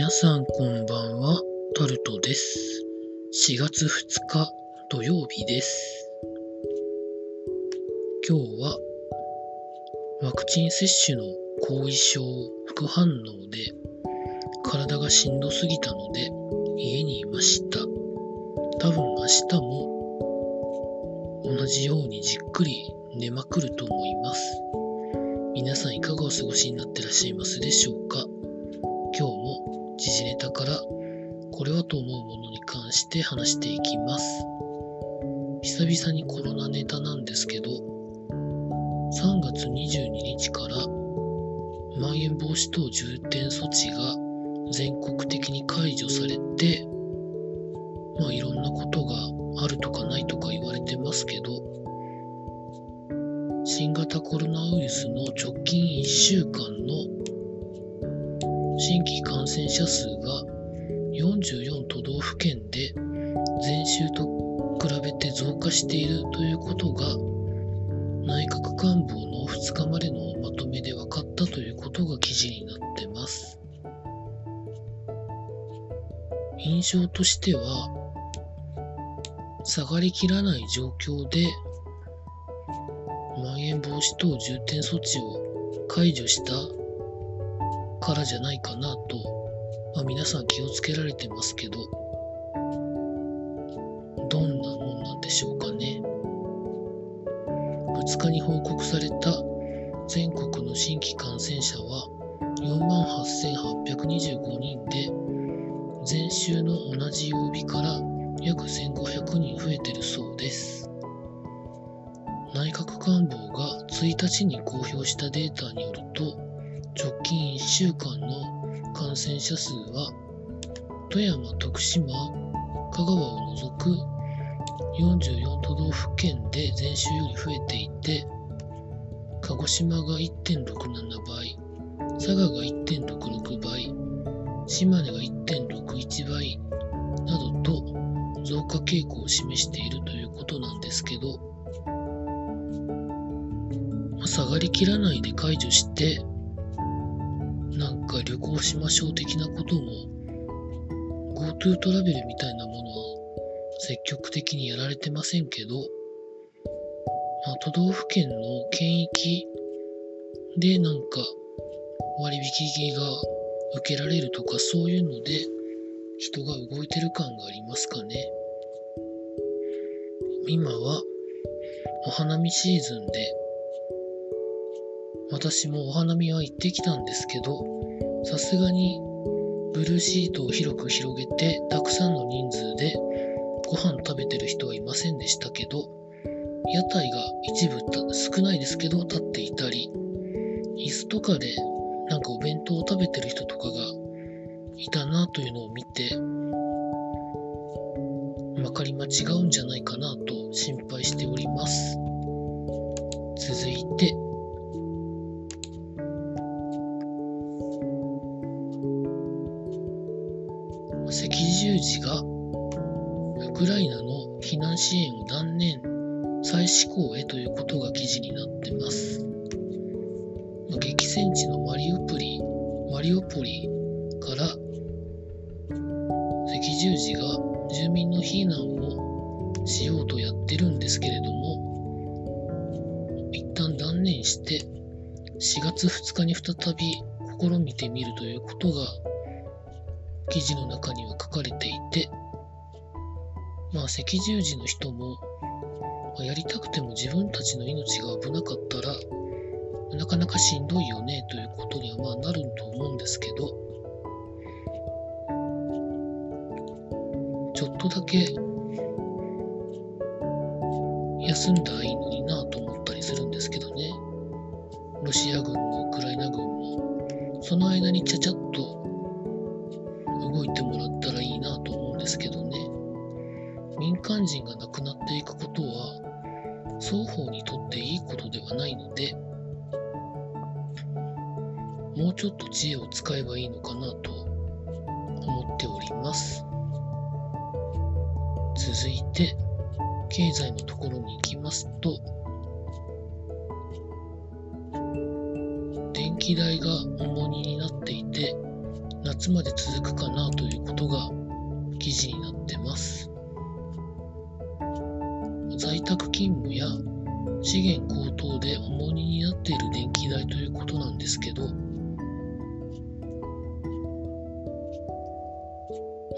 皆さんこんばんは、タルトです。4月2日土曜日です。今日はワクチン接種の後遺症、副反応で体がしんどすぎたので家にいました。多分明日も同じようにじっくり寝まくると思います。皆さんいかがお過ごしになってらっしゃいますでしょうか？今日も時事ネタからこれはと思うものに関して話していきます。久々にコロナネタなんですけど、3月22日からまん延防止等重点措置が全国的に解除されて、まあいろんなことがあるとかないとか言われてますけど、新型コロナウイルスの直近1週間新規感染者数が44都道府県で前週と比べて増加しているということが内閣官房の2日までのまとめで分かったということが記事になってます。印象としては下がりきらない状況でまん延防止等重点措置を解除したからじゃないかなと、まあ、皆さん気をつけられてますけど、どんなもんなんでしょうかね。2日に報告された全国の新規感染者は48,825人で、前週の同じ曜日から約1500人増えてるそうです。内閣官房が1日に公表したデータによると、直近1週間の感染者数は、富山、徳島、香川を除く44都道府県で前週より増えていて、鹿児島が1.67倍、佐賀が1.66倍、島根が1.61倍などと増加傾向を示しているということなんですけど、下がりきらないで解除して、旅行しましょう的なことも GoTo トラベルみたいなものは積極的にやられてませんけど、まあ、都道府県の県域でなんか割引が受けられるとかそういうので人が動いてる感がありますかね。今はお花見シーズンで私もお花見は行ってきたんですけど、さすがにブルーシートを広く広げてたくさんの人数でご飯食べてる人はいませんでしたけど、屋台が一部少ないですけど立っていたり、椅子とかでなんかお弁当を食べてる人とかがいたなというのを見て、まかり間違うんじゃないかなと心配しております。続いて、十字がウクライナの避難支援を断念再施行へということが記事になってます。激戦地のマリウポリ、マリウポリから赤十字が住民の避難をしようとやってるんですけれども、一旦断念して4月2日に再び試みてみるということが記事の中には書かれていて、まあ赤十字の人も、まあ、やりたくても自分たちの命が危なかったら、なかなかしんどいよねということにはまあなると思うんですけど、ちょっとだけてもらったらいいなと思うんですけどね。民間人が亡くなっていくことは、双方にとっていいことではないので、もうちょっと知恵を使えばいいのかなと思っております。続いて、経済のところに行きますと、電気代が重荷になっていて、夏月まで続くかなということが記事になってます。在宅勤務や資源高騰で重荷になっている電気代ということなんですけど、ま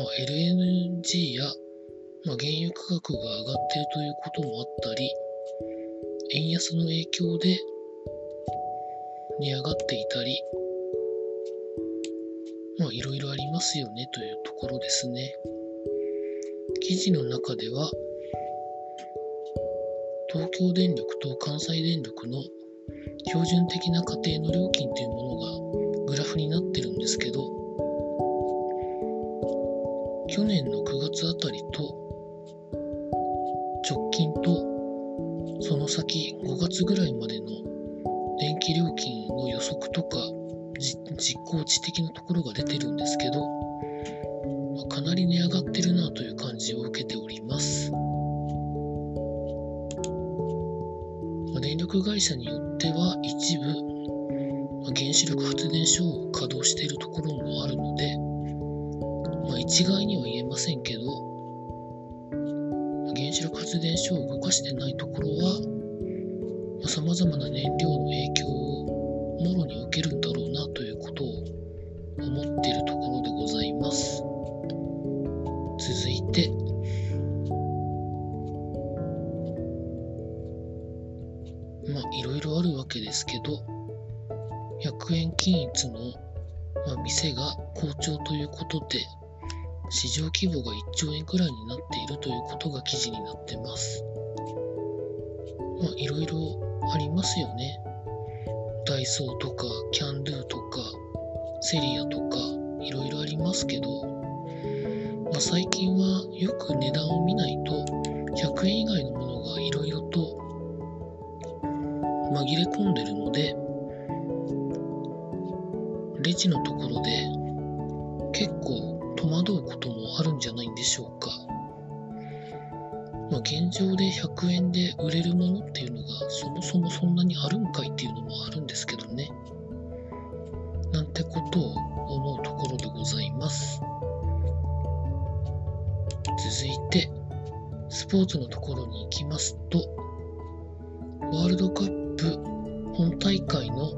あ、LNG や、まあ、原油価格が上がっているということもあったり、円安の影響で値上がっていたり、いろいろありますよねというところですね。記事の中では、東京電力と関西電力の標準的な家庭の料金というものがグラフになってるんですけど、去年の9月あたりと直近とその先5月ぐらいまでの電気料金の予測とか実行値的な電力会社によっては一部、原子力発電所を稼働しているところもあるので、まあ、一概には言えませんけど、原子力発電所を動かしてないところは、さまざ、まな燃料の影響をもろに受けるんだ市場規模が1兆円くらいになっているということが記事になってます。まあ、いろいろありますよね。ダイソーとか、キャンドゥとか、セリアとか、いろいろありますけど、まあ、最近はよく値段を見ないと、100円以外のものがいろいろと紛れ込んでるので、レジのところで結構戸惑うこともあるんじゃないんでしょうか。まあ、現状で100円で売れるものっていうのがそもそもそんなにあるんかいっていうのもあるんですけどね。なんてことを思うところでございます。続いて、スポーツのところに行きますと、ワールドカップ本大会の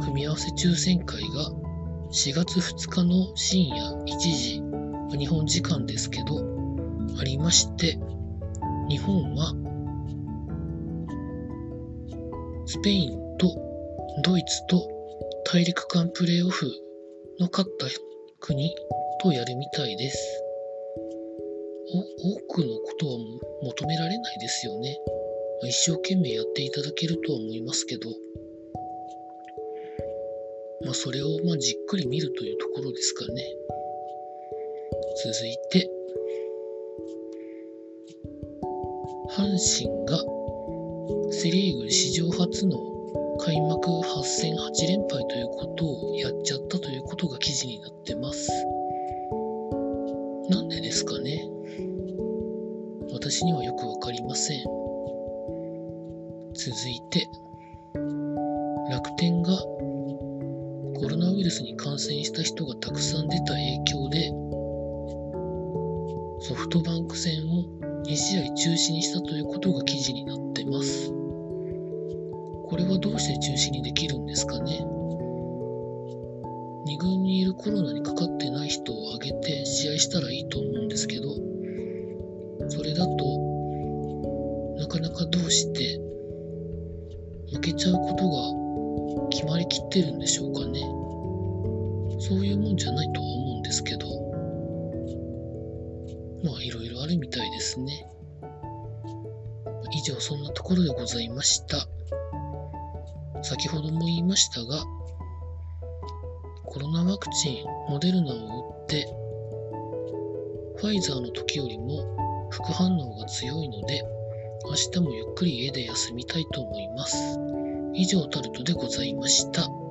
組み合わせ抽選会が4月2日の深夜1時、日本時間ですけど、ありまして、日本はスペインとドイツと大陸間プレーオフの勝った国とやるみたいです。多くのことは求められないですよね。一生懸命やっていただけるとは思いますけど。まあ、それをまあじっくり見るというところですかね。続いて、阪神がセ・リーグ史上初の開幕8戦8連敗ということをやっちゃったということが記事になってます。なんでですかね私にはよくわかりません。続いて、楽天がウイルスに感染した人がたくさん出た影響で、ソフトバンク戦を2試合中止にしたということが記事になってます。これはどうして中止にできるんですかね ?2 軍にいるコロナにかかってない人を挙げて試合したらいいと思うんですけど、それだと、なかなかどうして負けちゃうことが決まりきってるんでしょうかね？そういうもんじゃないとは思うんですけど、まあいろいろあるみたいですね。以上そんなところでございました。先ほども言いましたが、コロナワクチン、モデルナを打って、ファイザーの時よりも副反応が強いので、明日もゆっくり家で休みたいと思います。以上タルトでございました。